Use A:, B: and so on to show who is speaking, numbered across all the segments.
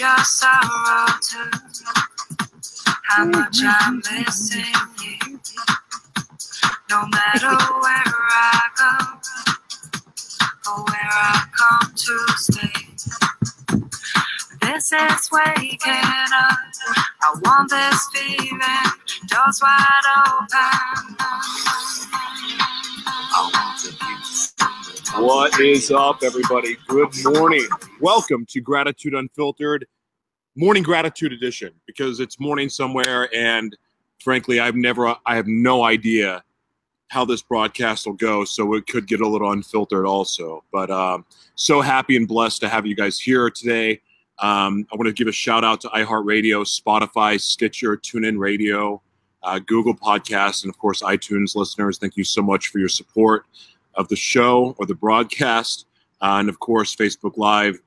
A: your sorrow too. How much I'm missing you. No matter where I go or where I come to stay. This is waking up. I want this feeling. Doors wide open. I want to be
B: What is up, everybody? Good morning. Welcome to Gratitude Unfiltered, Morning Gratitude Edition, because it's morning somewhere, and frankly, I've never, I have no idea how this broadcast will go, so it could get a little unfiltered also. But um, so happy and blessed to have you guys here today. Um, I want to give a shout out to iHeartRadio, Spotify, Stitcher, TuneIn Radio, uh, Google Podcasts, and of course, iTunes listeners. Thank you so much for your support of the show or the broadcast, uh, and of course, Facebook Live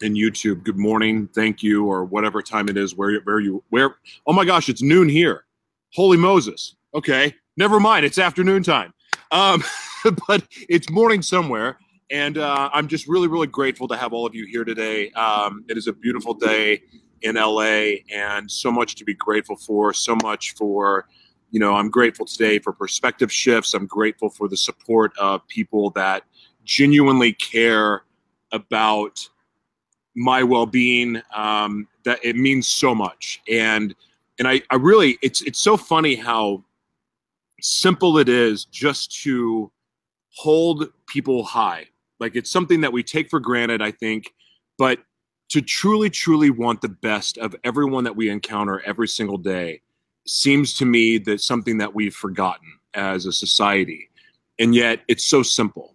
B: and YouTube. Good morning, thank you, or whatever time it is. Where where you where? Oh my gosh, it's noon here. Holy Moses. Okay, never mind. It's afternoon time. Um, but it's morning somewhere, and uh, I'm just really really grateful to have all of you here today. Um, it is a beautiful day in LA, and so much to be grateful for. So much for you know, I'm grateful today for perspective shifts. I'm grateful for the support of people that genuinely care about my well-being. Um, that it means so much, and and I, I really, it's it's so funny how simple it is just to hold people high. Like it's something that we take for granted, I think, but to truly, truly want the best of everyone that we encounter every single day seems to me that something that we've forgotten as a society. And yet it's so simple.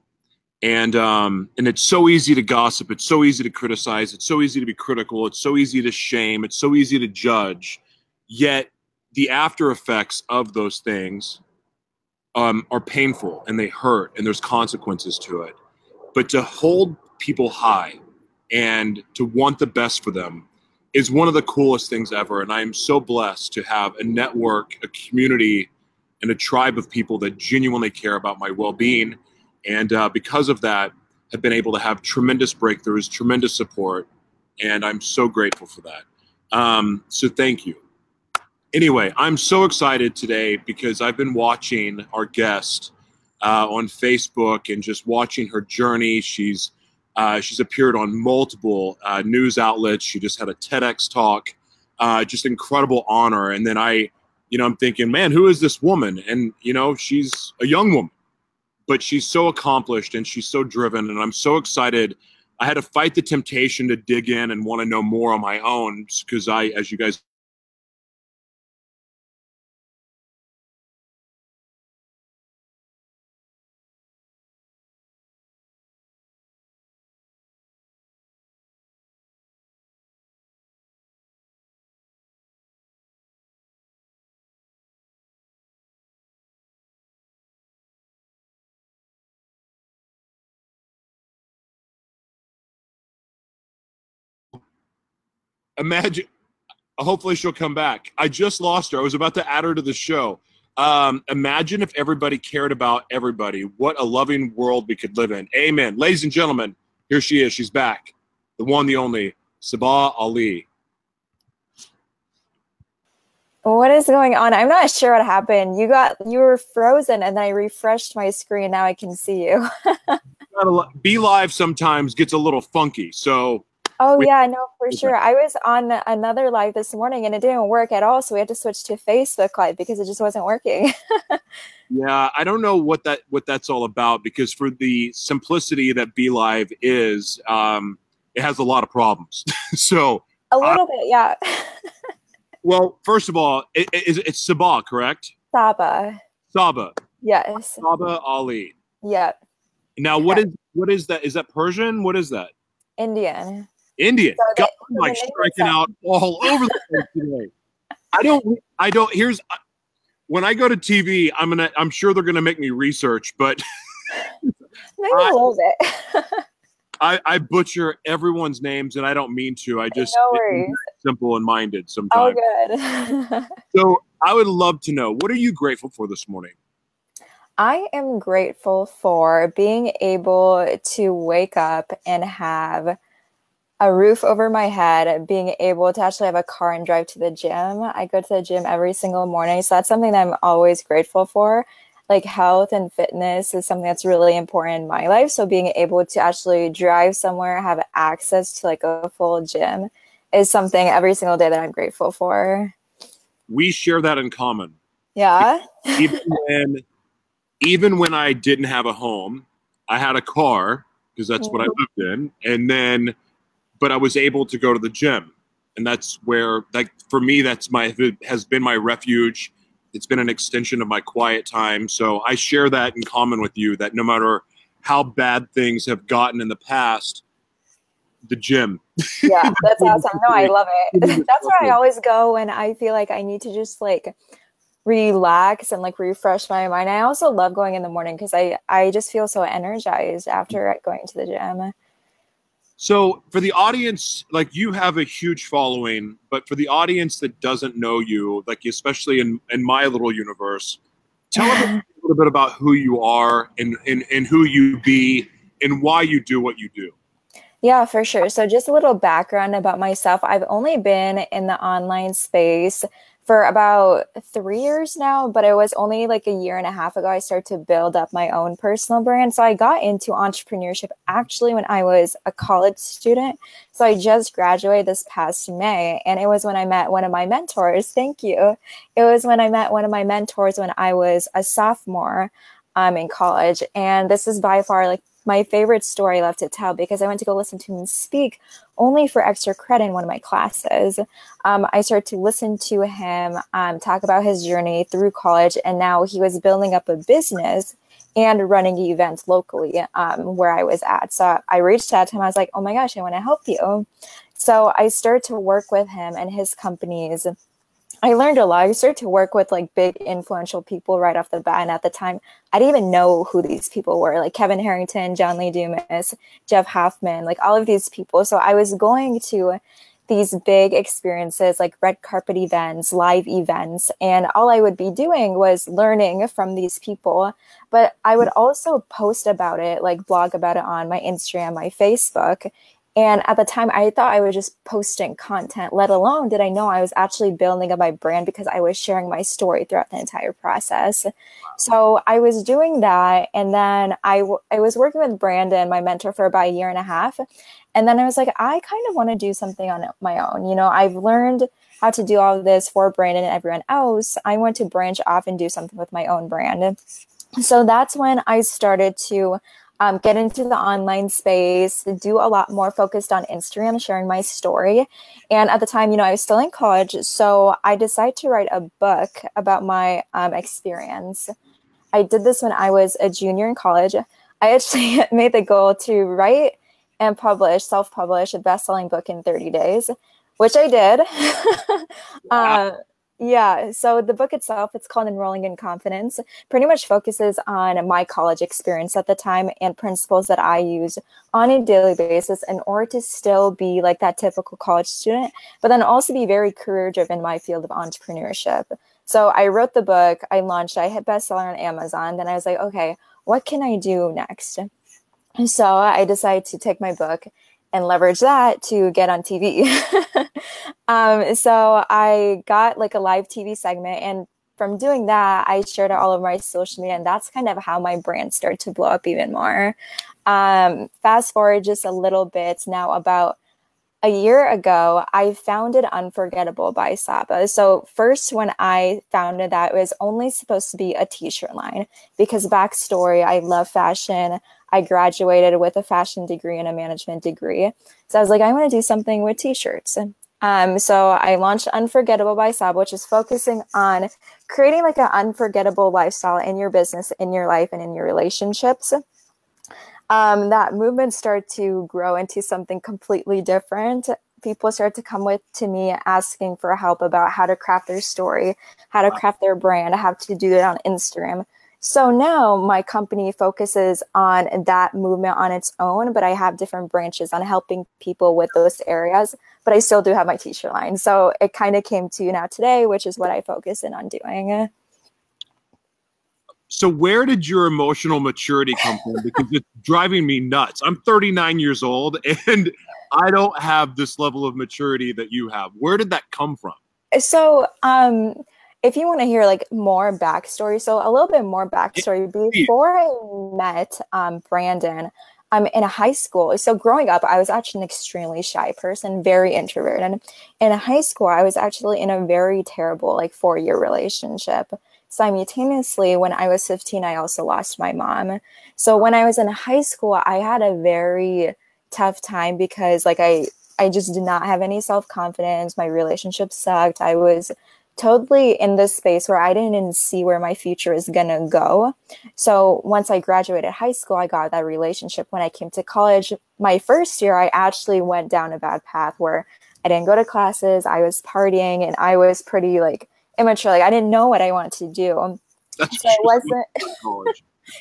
B: And um, and it's so easy to gossip. It's so easy to criticize. It's so easy to be critical. It's so easy to shame. It's so easy to judge. Yet the after effects of those things um, are painful and they hurt and there's consequences to it. But to hold people high and to want the best for them is one of the coolest things ever. And I am so blessed to have a network, a community, and a tribe of people that genuinely care about my well being. And uh, because of that, have been able to have tremendous breakthroughs, tremendous support. And I'm so grateful for that. Um, so thank you. Anyway, I'm so excited today because I've been watching our guest uh, on Facebook and just watching her journey. She's uh, she's appeared on multiple uh, news outlets. She just had a TEDx talk. Uh, just incredible honor. And then I, you know, I'm thinking, man, who is this woman? And you know, she's a young woman, but she's so accomplished and she's so driven. And I'm so excited. I had to fight the temptation to dig in and want to know more on my own because I, as you guys imagine hopefully she'll come back. I just lost her. I was about to add her to the show. Um, imagine if everybody cared about everybody. What a loving world we could live in. Amen. Ladies and gentlemen here she is. She's back. The one the only sabah ali.
C: What is going on? I'm not sure what happened. You got you were frozen and then I refreshed my screen. Now I can see you.
B: be live sometimes gets a little funky. So
C: oh yeah, no, for sure. I was on another live this morning and it didn't work at all, so we had to switch to Facebook Live because it just wasn't working.
B: Yeah, I don't know what that what that's all about because for the simplicity that Be Live is, um, it has a lot of problems. so,
C: a little bit, yeah.
B: well, first of all, it, it, it's Sabah, correct?
C: Saba.
B: Saba,
C: Yes.
B: Saba Ali.
C: Yeah.
B: Now, what is what is that? Is that Persian? What is that?
C: Indian.
B: Indian.
C: So
B: God, I'm like striking out all over the place today. I don't. I don't. Here's when I go to TV. I'm gonna. I'm sure they're gonna make me research, but
C: Maybe
B: I-
C: a little bit.
B: I, I butcher everyone's names, and I don't mean to. I just
C: no
B: simple and minded
C: Oh,
B: sometimes.
C: good.
B: So I would love to know what are you grateful for this morning?
C: I am grateful for being able to wake up and have a roof over my head, being able to actually have a car and drive to the gym. I go to the gym every single morning. So that's something that I'm always grateful for. Like health and fitness is something that's really important in my life. So being able to actually drive somewhere, have access to like a full gym is something every single day that I'm grateful for.
B: We share that in common.
C: Yeah.
B: even when even when I didn't have a home, I had a car because that's what I mm-hmm. lived in. And then but I was able to go to the gym. And that's where like for me that's my has been my refuge. It's been an extension of my quiet time. So I share that in common with you that no matter how bad things have gotten in the past, the gym.
C: yeah, that's awesome. No, I love it. That's where I always go when I feel like I need to just like relax and like refresh my mind. I also love going in the morning because I I just feel so energized after going to the gym.
B: So for the audience, like you have a huge following, but for the audience that doesn't know you, like especially in in my little universe, tell them a little bit about who you are and and, and who you be and why you do what you do.
C: Yeah, for sure. So, just a little background about myself. I've only been in the online space for about three years now, but it was only like a year and a half ago I started to build up my own personal brand. So I got into entrepreneurship actually when I was a college student. So I just graduated this past May, and it was when I met one of my mentors. Thank you. It was when I met one of my mentors when I was a sophomore um, in college. And this is by far like my favorite story I love to tell because I went to go listen to him speak only for extra credit in one of my classes. Um, I started to listen to him um, talk about his journey through college, and now he was building up a business and running events locally um, where I was at. So I reached out to him. I was like, oh my gosh, I want to help you. So I started to work with him and his companies I learned a lot. I started to work with like big influential people right off the bat. And at the time, I didn't even know who these people were like Kevin Harrington, John Lee Dumas, Jeff Hoffman, like all of these people. So I was going to these big experiences like red carpet events, live events. And all I would be doing was learning from these people. But I would also post about it, like blog about it on my Instagram, my Facebook. And at the time, I thought I was just posting content, let alone did I know I was actually building up my brand because I was sharing my story throughout the entire process. So I was doing that. And then I, w- I was working with Brandon, my mentor, for about a year and a half. And then I was like, I kind of want to do something on my own. You know, I've learned how to do all of this for Brandon and everyone else. I want to branch off and do something with my own brand. So that's when I started to um, get into the online space, do a lot more focused on Instagram, sharing my story. And at the time, you know, I was still in college. So I decided to write a book about my um, experience. I did this when I was a junior in college. I actually made the goal to write and publish, self publish a best selling book in 30 days, which I did. wow. uh, yeah, so the book itself, it's called Enrolling in Confidence, pretty much focuses on my college experience at the time and principles that I use on a daily basis in order to still be like that typical college student, but then also be very career driven in my field of entrepreneurship. So I wrote the book, I launched, I hit bestseller on Amazon. Then I was like, okay, what can I do next? So I decided to take my book and leverage that to get on TV. um, so I got like a live TV segment, and from doing that, I shared it all over my social media, and that's kind of how my brand started to blow up even more. Um, fast forward just a little bit now, about a year ago, I founded Unforgettable by Saba. So, first, when I founded that, it was only supposed to be a t shirt line because, backstory, I love fashion. I graduated with a fashion degree and a management degree. So I was like, I want to do something with t-shirts. Um, so I launched Unforgettable by Sab, which is focusing on creating like an unforgettable lifestyle in your business, in your life, and in your relationships. Um, that movement started to grow into something completely different. People started to come with to me asking for help about how to craft their story, how to craft their brand, how to do it on Instagram. So now my company focuses on that movement on its own, but I have different branches on helping people with those areas. But I still do have my t-shirt line. So it kind of came to you now today, which is what I focus in on doing.
B: So where did your emotional maturity come from? Because it's driving me nuts. I'm 39 years old and I don't have this level of maturity that you have. Where did that come from?
C: So, um, if you want to hear like more backstory, so a little bit more backstory before I met um, Brandon, I'm in a high school. So growing up, I was actually an extremely shy person, very introverted. And in high school, I was actually in a very terrible like four year relationship. Simultaneously, when I was 15, I also lost my mom. So when I was in high school, I had a very tough time because like I I just did not have any self confidence. My relationship sucked. I was totally in this space where I didn't even see where my future is gonna go. So once I graduated high school, I got that relationship. When I came to college, my first year, I actually went down a bad path where I didn't go to classes, I was partying, and I was pretty like immature. Like I didn't know what I wanted to do.
B: That's
C: So it wasn't.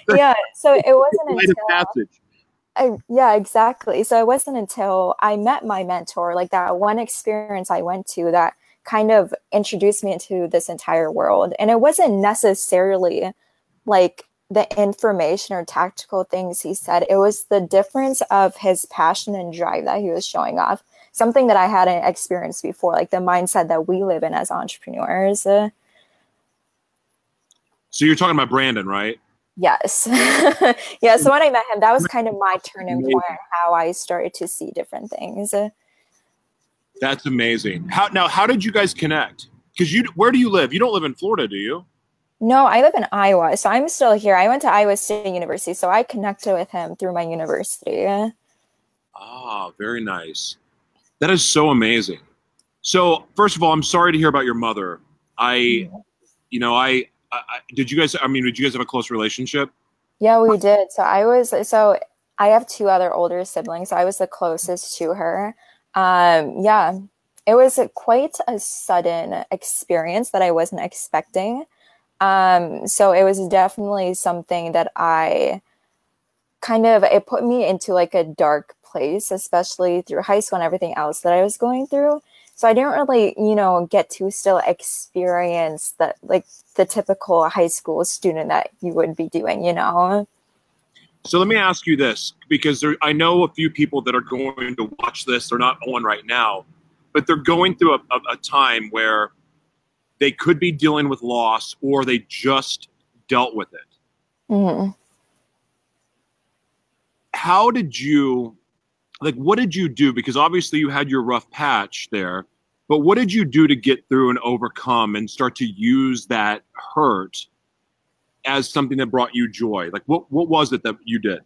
C: yeah. So it wasn't until.
B: passage.
C: I, yeah, exactly. So it wasn't until I met my mentor, like that one experience I went to that kind of introduced me into this entire world. And it wasn't necessarily like the information or tactical things he said, it was the difference of his passion and drive that he was showing off. Something that I hadn't experienced before, like the mindset that we live in as entrepreneurs.
B: So you're talking about Brandon, right?
C: yes. yeah. So when I met him, that was kind of my turning point, how I started to see different things.
B: That's amazing. How now? How did you guys connect? Because you, where do you live? You don't live in Florida, do you?
C: No, I live in Iowa, so I'm still here. I went to Iowa State University, so I connected with him through my university.
B: Ah, very nice. That is so amazing. So, first of all, I'm sorry to hear about your mother. I, you know, I, I, did you guys? I mean, did you guys have a close relationship?
C: Yeah, we did. So I was so I have two other older siblings. So I was the closest to her. Um, yeah, it was quite a sudden experience that I wasn't expecting. Um, so it was definitely something that I kind of it put me into like a dark place, especially through high school and everything else that I was going through. So I didn't really, you know, get to still experience that like the typical high school student that you would be doing, you know.
B: So let me ask you this, because there, I know a few people that are going to watch this. They're not on right now, but they're going through a, a, a time where they could be dealing with loss, or they just dealt with it.
C: Mhm.
B: how did you like what did you do because obviously you had your rough patch there but what did you do to get through and overcome and start to use that hurt as something that brought you joy like what what was it that you did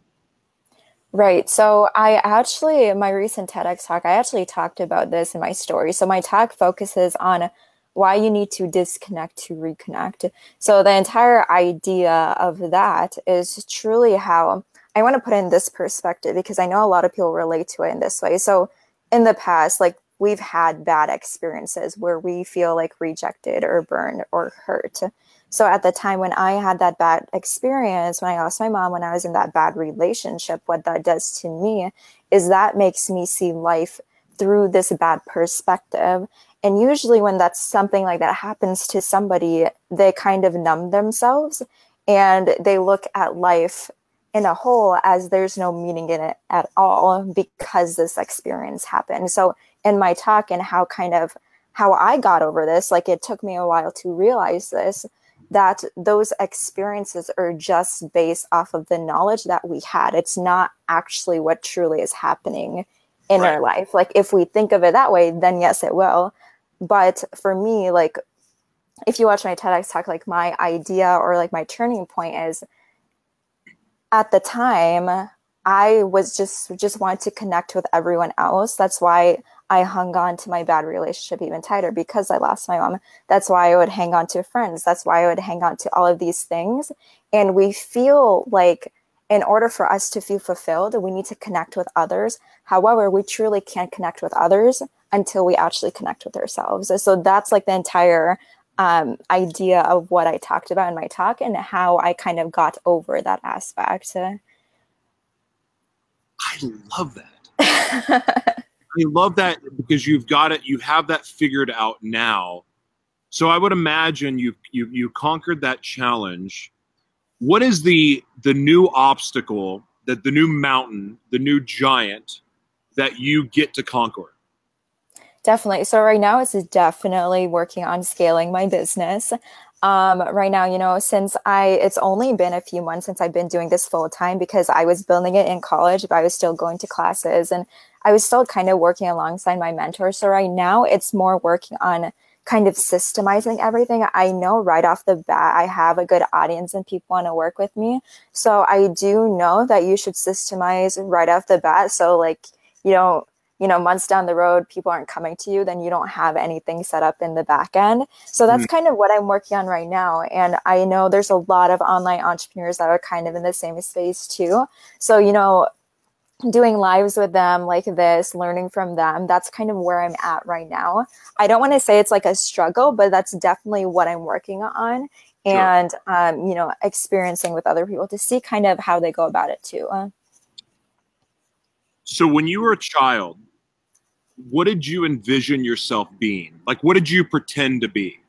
C: Right. So I actually, in my recent TEDx talk, I actually talked about this in my story. So my talk focuses on why you need to disconnect to reconnect. So the entire idea of that is truly how I want to put in this perspective because I know a lot of people relate to it in this way. So in the past, like we've had bad experiences where we feel like rejected or burned or hurt. So at the time when I had that bad experience, when I lost my mom, when I was in that bad relationship, what that does to me is that makes me see life through this bad perspective. And usually when that's something like that happens to somebody, they kind of numb themselves and they look at life in a whole as there's no meaning in it at all because this experience happened. So in my talk and how kind of how I got over this, like it took me a while to realize this, that those experiences are just based off of the knowledge that we had. It's not actually what truly is happening in our life. Like if we think of it that way, then yes, it will. But for me, like if you watch my TEDx talk, like my idea or like my turning point is at the time I was just just wanted to connect with everyone else. That's why I hung on to my bad relationship even tighter because I lost my mom. That's why I would hang on to friends. That's why I would hang on to all of these things. And we feel like in order for us to feel fulfilled, we need to connect with others. However, we truly can't connect with others until we actually connect with ourselves. So that's like the entire um, idea of what I talked about in my talk and how I kind of got over that aspect.
B: i love that I love that because you've got it. You have that figured out now. So I would imagine you you you conquered that challenge. what is the the new obstacle that the new mountain, the new giant that you get to conquer?
C: Definitely. So right now it's definitely working on scaling my business. Um, right now, you know, since I, it's only been a few months since I've been doing this full time because I was building it in college, but I was still going to classes and I was still kind of working alongside my mentor. So right now it's more working on kind of systemizing everything. I know right off the bat, I have a good audience and people want to work with me. So I do know that you should systemize right off the bat. So like, you know, you know, months down the road, people aren't coming to you, then you don't have anything set up in the back end. So that's mm-hmm. kind of what I'm working on right now. And I know there's a lot of online entrepreneurs that are kind of in the same space too. So, you know, doing lives with them like this, learning from them, that's kind of where I'm at right now. I don't want to say it's like a struggle, but that's definitely what I'm working on. Sure. And, um, you know, experiencing with other people to see kind of how they go about it too.
B: So, when you were a child, what did you envision yourself being? Like, what did you pretend to be?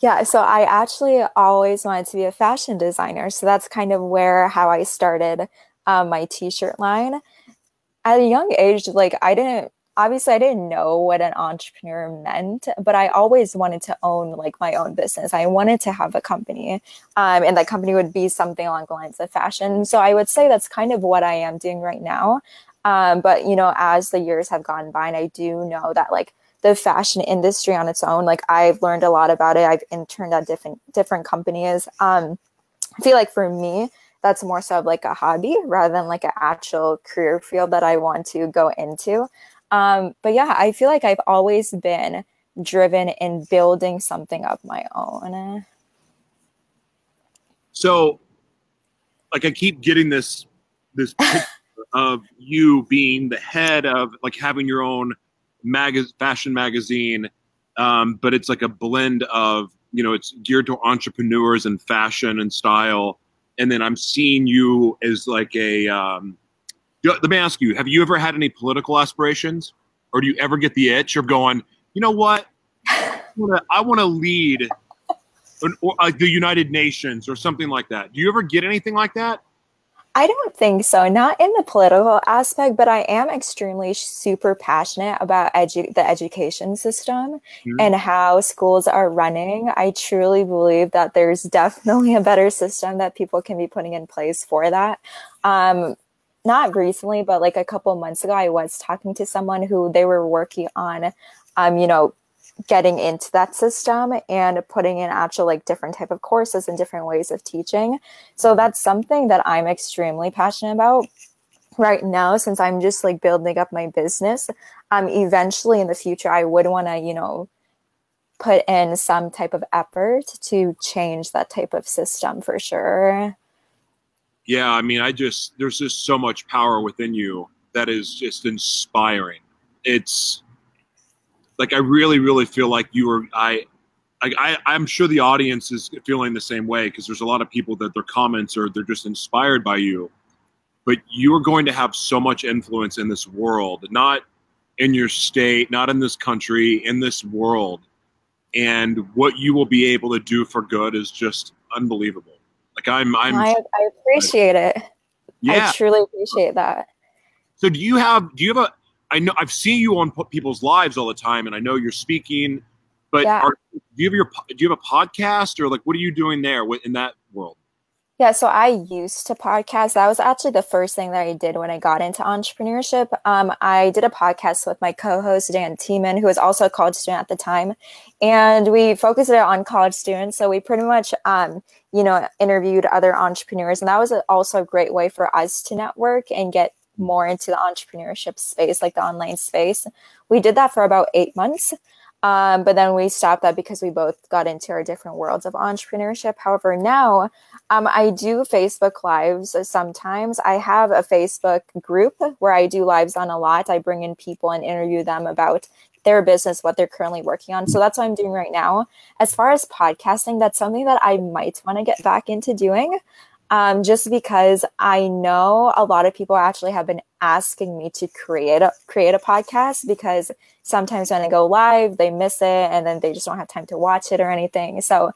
C: Yeah, so I actually always wanted to be a fashion designer. So that's kind of where how I started um, my t-shirt line. At a young age, like I didn't obviously I didn't know what an entrepreneur meant, but I always wanted to own like my own business. I wanted to have a company, um, and that company would be something along the lines of fashion. So I would say that's kind of what I am doing right now. Um, but you know, as the years have gone by, and I do know that like the fashion industry on its own, like I've learned a lot about it. I've interned at different different companies. Um, I feel like for me, that's more so like a hobby rather than like an actual career field that I want to go into. Um, but yeah, I feel like I've always been driven in building something of my own.
B: So, like, I keep getting this this of you being the head of like having your own mag- fashion magazine, um, but it's like a blend of you know it's geared to entrepreneurs and fashion and style. And then I'm seeing you as like a. Um, let me ask you: Have you ever had any political aspirations, or do you ever get the itch of going? You know what? I want to lead an, or, uh, the United Nations or something like that. Do you ever get anything like that?
C: I don't think so. Not in the political aspect, but I am extremely super passionate about edu- the education system mm-hmm. and how schools are running. I truly believe that there's definitely a better system that people can be putting in place for that. Um, not recently, but like a couple months ago, I was talking to someone who they were working on, um, you know, getting into that system and putting in actual like different type of courses and different ways of teaching. So that's something that i'm extremely passionate about. Right now since i'm just like building up my business um eventually in the future i would want to you know put in some type of effort to change that type of system for sure.
B: Yeah i mean i just there's just so much power within you that is just inspiring. It's like I really, really feel like you are. I. I, I'm sure the audience is feeling the same way because there's a lot of people that their comments are they're just inspired by you, but you are going to have so much influence in this world, not in your state, not in this country, in this world, and what you will be able to do for good is just unbelievable. Like I'm, I'm.
C: I, I appreciate it. Yeah, I truly appreciate that.
B: So do you have do you have a I know I've seen you on people's lives all the time, and I know you're speaking. But yeah. are, do you have your do you have a podcast or like what are you doing there in that world?
C: Yeah, so I used to podcast. That was actually the first thing that I did when I got into entrepreneurship. Um, I did a podcast with my co-host Dan Tiemann, who was also a college student at the time, and we focused it on college students. So we pretty much, um, you know, interviewed other entrepreneurs, and that was also a great way for us to network and get more into the entrepreneurship space, like the online space. We did that for about eight months. Um, but then we stopped that because we both got into our different worlds of entrepreneurship. However, now um, I do Facebook lives sometimes. I have a Facebook group where I do lives on a lot. I bring in people and interview them about their business, what they're currently working on. So that's what I'm doing right now. As far as podcasting, that's something that I might want to get back into doing um, just because I know a lot of people actually have been asking me to create a create a podcast because sometimes when I go live, they miss it and then they just don't have time to watch it or anything. So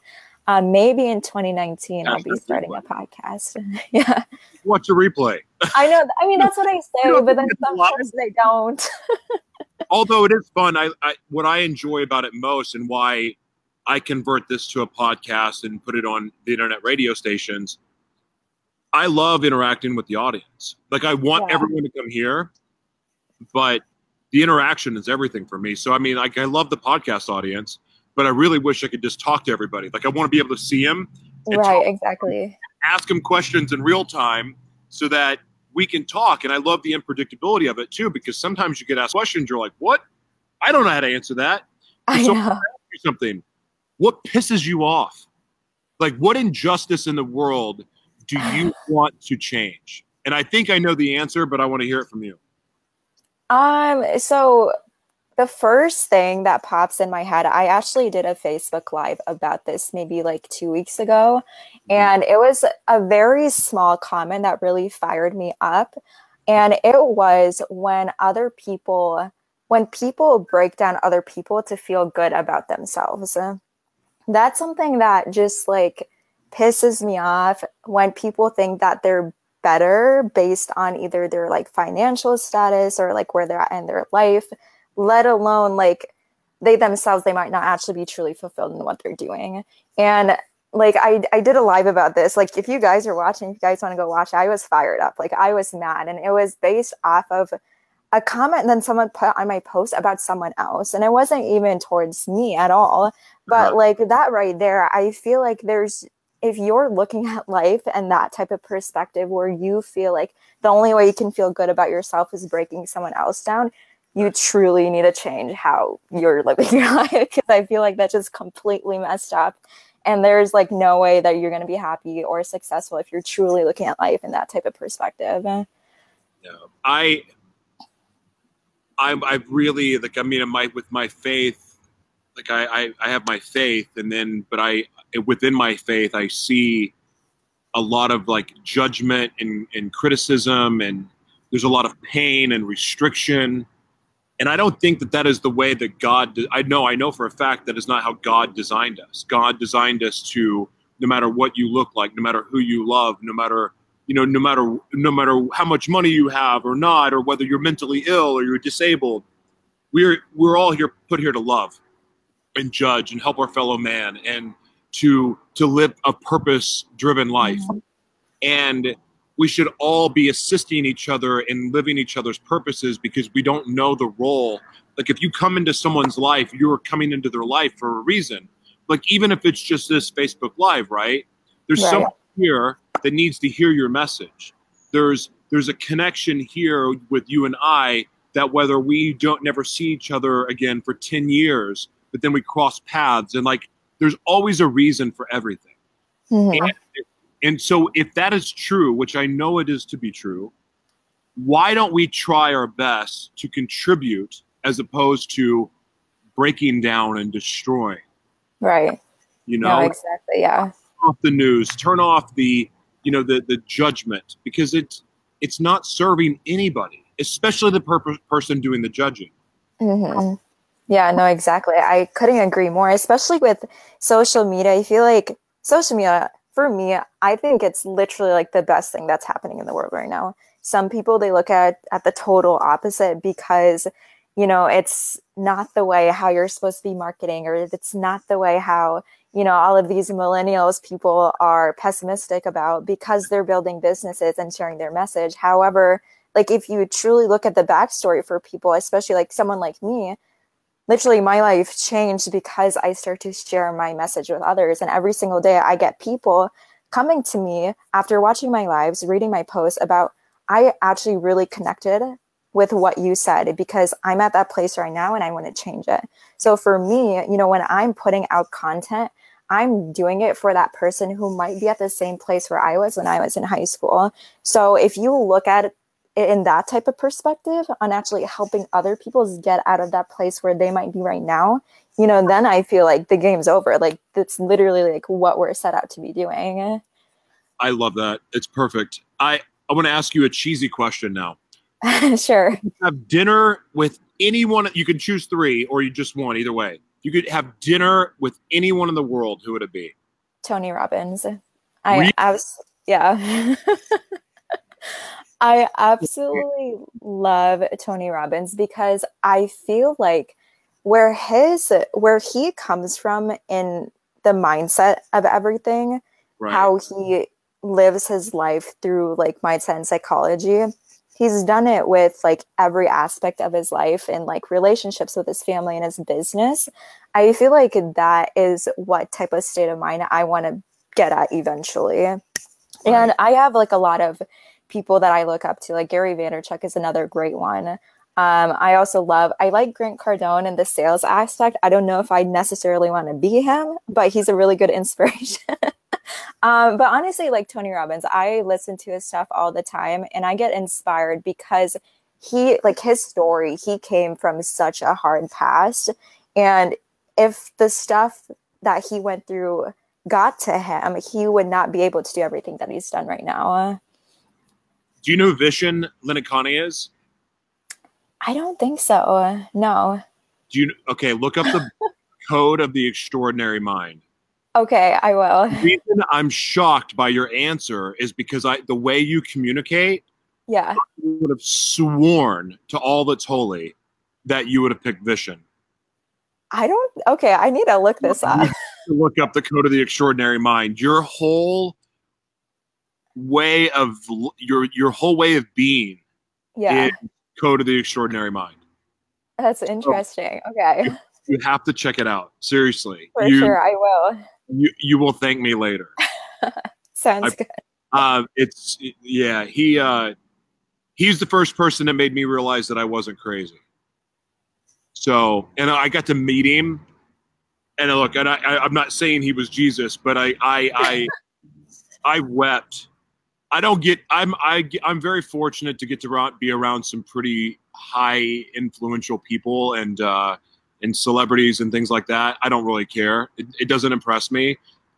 C: uh, maybe in 2019 I'll be starting a podcast. yeah.
B: Watch a replay.
C: I know. I mean, that's what I say, but then sometimes they don't.
B: Although it is fun, I, I what I enjoy about it most, and why I convert this to a podcast and put it on the internet radio stations. I love interacting with the audience. Like I want yeah. everyone to come here, but the interaction is everything for me. So I mean, like I love the podcast audience, but I really wish I could just talk to everybody. Like I want to be able to see them,
C: right? Exactly.
B: Ask them questions in real time so that we can talk. And I love the unpredictability of it too, because sometimes you get asked questions, you're like, "What? I don't know how to answer that."
C: I
B: so
C: know.
B: something. What pisses you off? Like, what injustice in the world do you want to change? And I think I know the answer, but I want to hear it from you.
C: Um, so the first thing that pops in my head, I actually did a Facebook Live about this maybe like two weeks ago. Mm-hmm. And it was a very small comment that really fired me up. And it was when other people, when people break down other people to feel good about themselves. That's something that just like pisses me off when people think that they're better based on either their like financial status or like where they're at in their life, let alone like they themselves they might not actually be truly fulfilled in what they're doing. And like I I did a live about this. Like if you guys are watching, if you guys want to go watch, I was fired up. Like I was mad and it was based off of a comment then someone put on my post about someone else and it wasn't even towards me at all but uh-huh. like that right there i feel like there's if you're looking at life and that type of perspective where you feel like the only way you can feel good about yourself is breaking someone else down, you truly need to change how you're living your life because I feel like that's just completely messed up. And there's like no way that you're going to be happy or successful if you're truly looking at life in that type of perspective.
B: Yeah, I, I, I really like. I mean, my with my faith, like I, I, I have my faith, and then, but I, within my faith, I see a lot of like judgment and, and criticism, and there's a lot of pain and restriction. And I don't think that that is the way that God. De- I know, I know for a fact that is not how God designed us. God designed us to, no matter what you look like, no matter who you love, no matter you know, no matter no matter how much money you have or not, or whether you're mentally ill or you're disabled, we're we're all here put here to love and judge and help our fellow man and to to live a purpose driven life. And we should all be assisting each other in living each other's purposes because we don't know the role. Like if you come into someone's life you're coming into their life for a reason. Like even if it's just this facebook live right? There's right. someone here that needs to hear your message. There's there's a connection here with you and i that whether we don't never see each other again for 10 years but then we cross paths and like there's always a reason for everything. Mm-hmm. And, and so, if that is true, which I know it is to be true, why don't we try our best to contribute as opposed to breaking down and destroying?
C: Right.
B: You know,
C: no, exactly. Yeah. Turn
B: off the news, turn off the, you know, the the judgment because it's it's not serving anybody, especially the per- person doing the judging.
C: Mm-hmm. Yeah, no, exactly. I couldn't agree more, especially with social media. I feel like social media, for me, I think it's literally like the best thing that's happening in the world right now. Some people they look at at the total opposite because you know it's not the way how you're supposed to be marketing or it's not the way how you know all of these millennials people are pessimistic about because they're building businesses and sharing their message however like if you truly look at the backstory for people especially like someone like me literally my life changed because I start to share my message with others. And every single day I get people coming to me after watching my lives, reading my posts about I actually really connected with what you said because I'm at that place right now and I want to change it. So for me, you know, when I'm putting out content, I'm doing it for that person who might be at the same place where I was when I was in high school. So if you look at in that type of perspective on actually helping other people get out of that place where they might be right now you know then i feel like the game's over. Like that's literally like what we're set out to be doing.
B: I love that. It's perfect. I i want to ask you a cheesy question now.
C: Sure.
B: Have dinner with anyone you can choose three or you just one either way. You could have dinner with anyone in the world who would it be?
C: Tony Robbins. I
B: Really?
C: abs- yeah. I absolutely love Tony Robbins because I feel like where his where he comes from in the mindset of everything,
B: Right.
C: how he lives his life through like mindset and psychology. He's done it with like every aspect of his life and like relationships with his family and his business. I feel like that is what type of state of mind I want to get at eventually. And I have like a lot of people that I look up to. Like Gary Vaynerchuk is another great one. Um, I also love, I like Grant Cardone and the sales aspect. I don't know if I necessarily want to be him, but he's a really good inspiration. um, but honestly, like Tony Robbins, I listen to his stuff all the time and I get inspired because he, like his story, he came from such a hard past. And if the stuff that he went through got to him, he would not be able to do everything that he's done right now.
B: Do you know Vishen Lakhiani is?
C: I don't think so. No.
B: Do you okay? Look up the code of the extraordinary mind.
C: Okay, I will.
B: The reason I'm shocked by your answer is because I the way you communicate
C: Yeah.
B: you would have sworn to all that's holy that you would have picked Vishen.
C: I don't. Okay, I need to look this up.
B: Look up the code of the extraordinary mind. Your whole way of your your whole way of being
C: Yeah,
B: code of the extraordinary mind.
C: that's interesting. Okay,
B: You have to check it out. Seriously.
C: for
B: you,
C: sure, I will.
B: you you will thank me later.
C: Sounds
B: I-
C: good.
B: Uh, it's yeah. He uh, he's the first person that made me realize that I wasn't crazy. So, and I got to meet him, and look, and I, I I'm not saying he was Jesus, but I I I I wept. I don't get. I'm I I'm very fortunate to get to be around some pretty high influential people and uh, and celebrities and things like that. I don't really care. It, it doesn't impress me.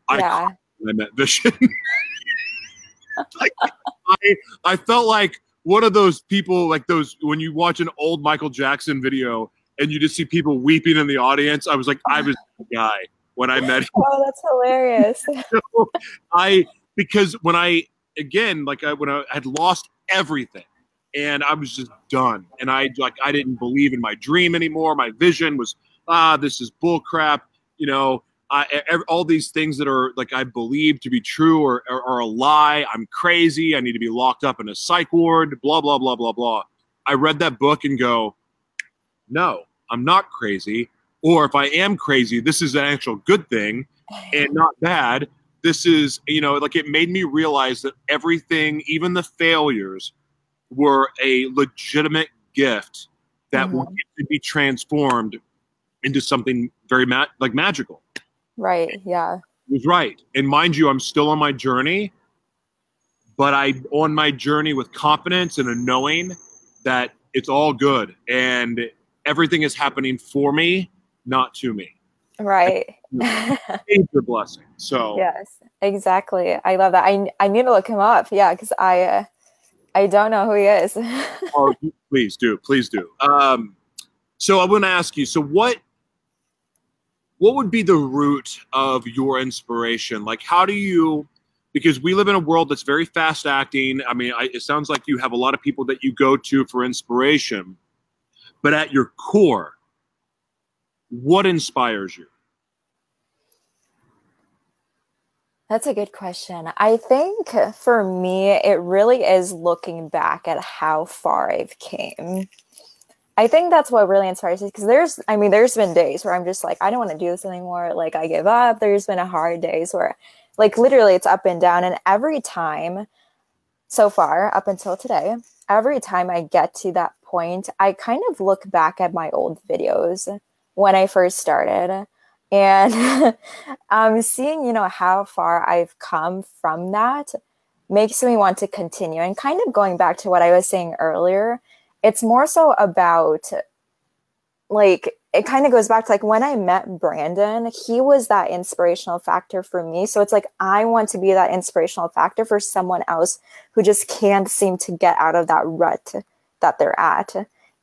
B: I
C: Yeah,
B: when I met Vishen. like, I I felt like one of those people, like those when you watch an old Michael Jackson video and you just see people weeping in the audience. I was like, I was the guy when I met him.
C: oh, that's hilarious.
B: I because when I again like I, when I had lost everything and I was just done and I like I didn't believe in my dream anymore. My vision was ah this is bull crap. You know I, all these things that are like I believe to be true or are a lie. I'm crazy. I need to be locked up in a psych ward. Blah blah blah blah blah. I read that book and go, no, I'm not crazy. Or if I am crazy, this is an actual good thing and not bad. This is, you know, like it made me realize that everything, even the failures, were a legitimate gift that
C: Mhm.
B: wanted to be transformed into something very ma- like magical.
C: Right. Yeah.
B: Was right. And mind you, I'm still on my journey, but I'm on my journey with confidence and a knowing that it's all good and everything is happening for me, not to me.
C: Right.
B: Major blessing. So
C: yes. Exactly. I love that. I I need to look him up. Yeah, because I uh, I don't know who he is.
B: oh, please do, please do. Um, so I want to ask you. So what? What would be the root of your inspiration? Like, how do you? Because we live in a world that's very fast acting. I mean, I, it sounds like you have a lot of people that you go to for inspiration, but at your core, what inspires you?
C: That's a good question. I think for me, it really is looking back at how far I've came. I think that's what really inspires me because there's, I mean, there's been days where I'm just like, I don't want to do this anymore. Like, I give up. There's been a hard days where, like, literally it's up and down. And every time so far, up until today, every time I get to that point, I kind of look back at my old videos when I first started and um, seeing you know how far i've come from that makes me want to continue. And kind of going back to what i was saying earlier it's more so about like it kind of goes back to like when i met brandon he was that inspirational factor for me. So it's like i want to be that inspirational factor for someone else who just can't seem to get out of that rut that they're at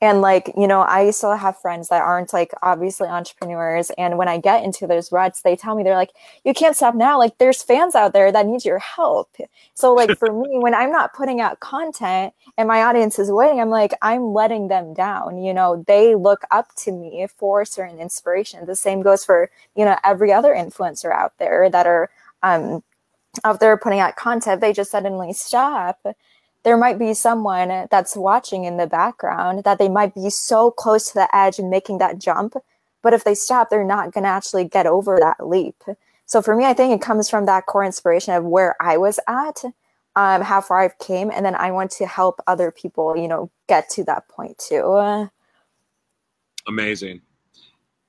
C: And like, you know, I still have friends that aren't like obviously entrepreneurs. And when I get into those ruts, they tell me they're like, you can't stop now. Like there's fans out there that need your help. So like for me, when I'm not putting out content and my audience is waiting, I'm like, I'm letting them down. You know, they look up to me for certain inspiration. The same goes for, you know, every other influencer out there that are um out there putting out content. They just suddenly stop there might be someone that's watching in the background that they might be so close to the edge and making that jump but if they stop they're not going to actually get over that leap. So for me i think it comes from that core inspiration of where i was at um, how far i've came and then i want to help other people you know get to that point too.
B: Amazing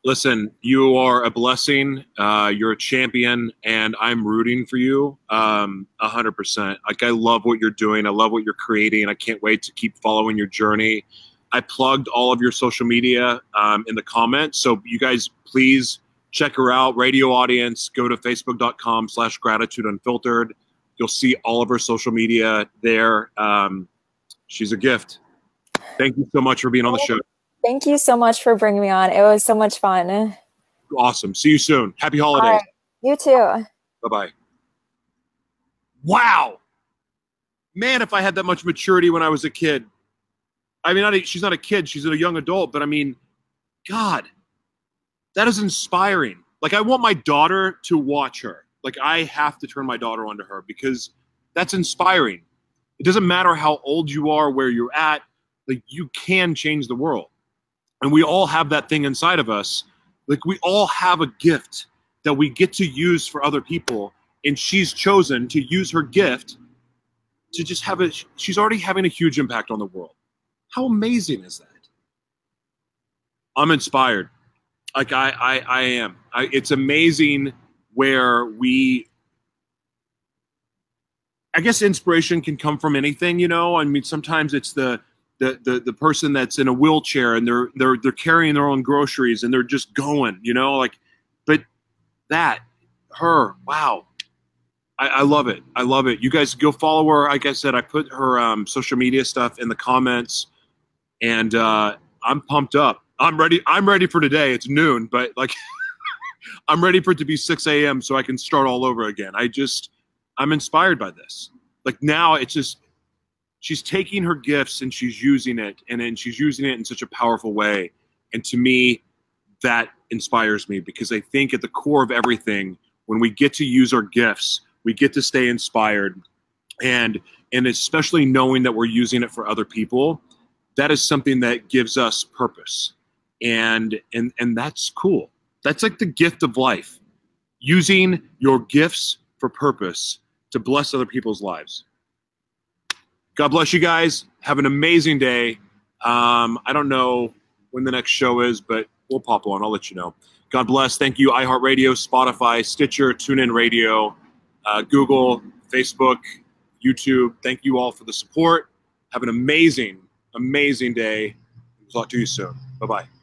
B: listen, you are a blessing. Uh, you're a champion, and I'm rooting for you um, 100%. Like, I love what you're doing. I love what you're creating. I can't wait to keep following your journey. I plugged all of your social media um, in the comments. So, you guys, please check her out. Radio audience, go to facebook.com slash gratitude unfiltered. You'll see all of her social media there. Um, she's a gift. Thank you so much for being on the show.
C: Thank you so much for bringing me on. It was so much fun.
B: Awesome. See you soon. Happy holidays. Right.
C: You too.
B: Bye bye. Wow. Man, if I had that much maturity when I was a kid. I mean, not a, she's not a kid, she's a young adult, but I mean, God, that is inspiring. Like, I want my daughter to watch her. Like, I have to turn my daughter onto her because that's inspiring. It doesn't matter how old you are, where you're at, like, you can change the world and we all have that thing inside of us. Like we all have a gift that we get to use for other people and she's chosen to use her gift to just have a she's already having a huge impact on the world. How amazing is that? I'm inspired. Like i i, I am. I, it's amazing where we i guess inspiration can come from anything you know? I mean sometimes it's the the, the the person that's in a wheelchair and they're they're they're carrying their own groceries and they're just going, you know, like but that her, wow. I, I love it. I love it. You guys go follow her. Like I said, I put her um, social media stuff in the comments and uh, I'm pumped up. I'm ready. I'm ready for today. It's noon, but like I'm ready for it to be 6 a.m. so I can start all over again. I just I'm inspired by this. Like now it's just she's taking her gifts and she's using it and then she's using it in such a powerful way. And to me that inspires me because i think at the core of everything when we get to use our gifts we get to stay inspired. And and especially knowing that we're using it for other people that is something that gives us purpose. And and and that's cool. That's like the gift of life using your gifts for purpose to bless other people's lives God bless you guys. Have an amazing day. Um, I don't know when the next show is, but we'll pop on. I'll let you know. God bless. Thank you, iHeartRadio, Spotify, Stitcher, TuneIn Radio, uh, Google, Facebook, YouTube. Thank you all for the support. Have an amazing, amazing day. We'll talk to you soon. Bye bye.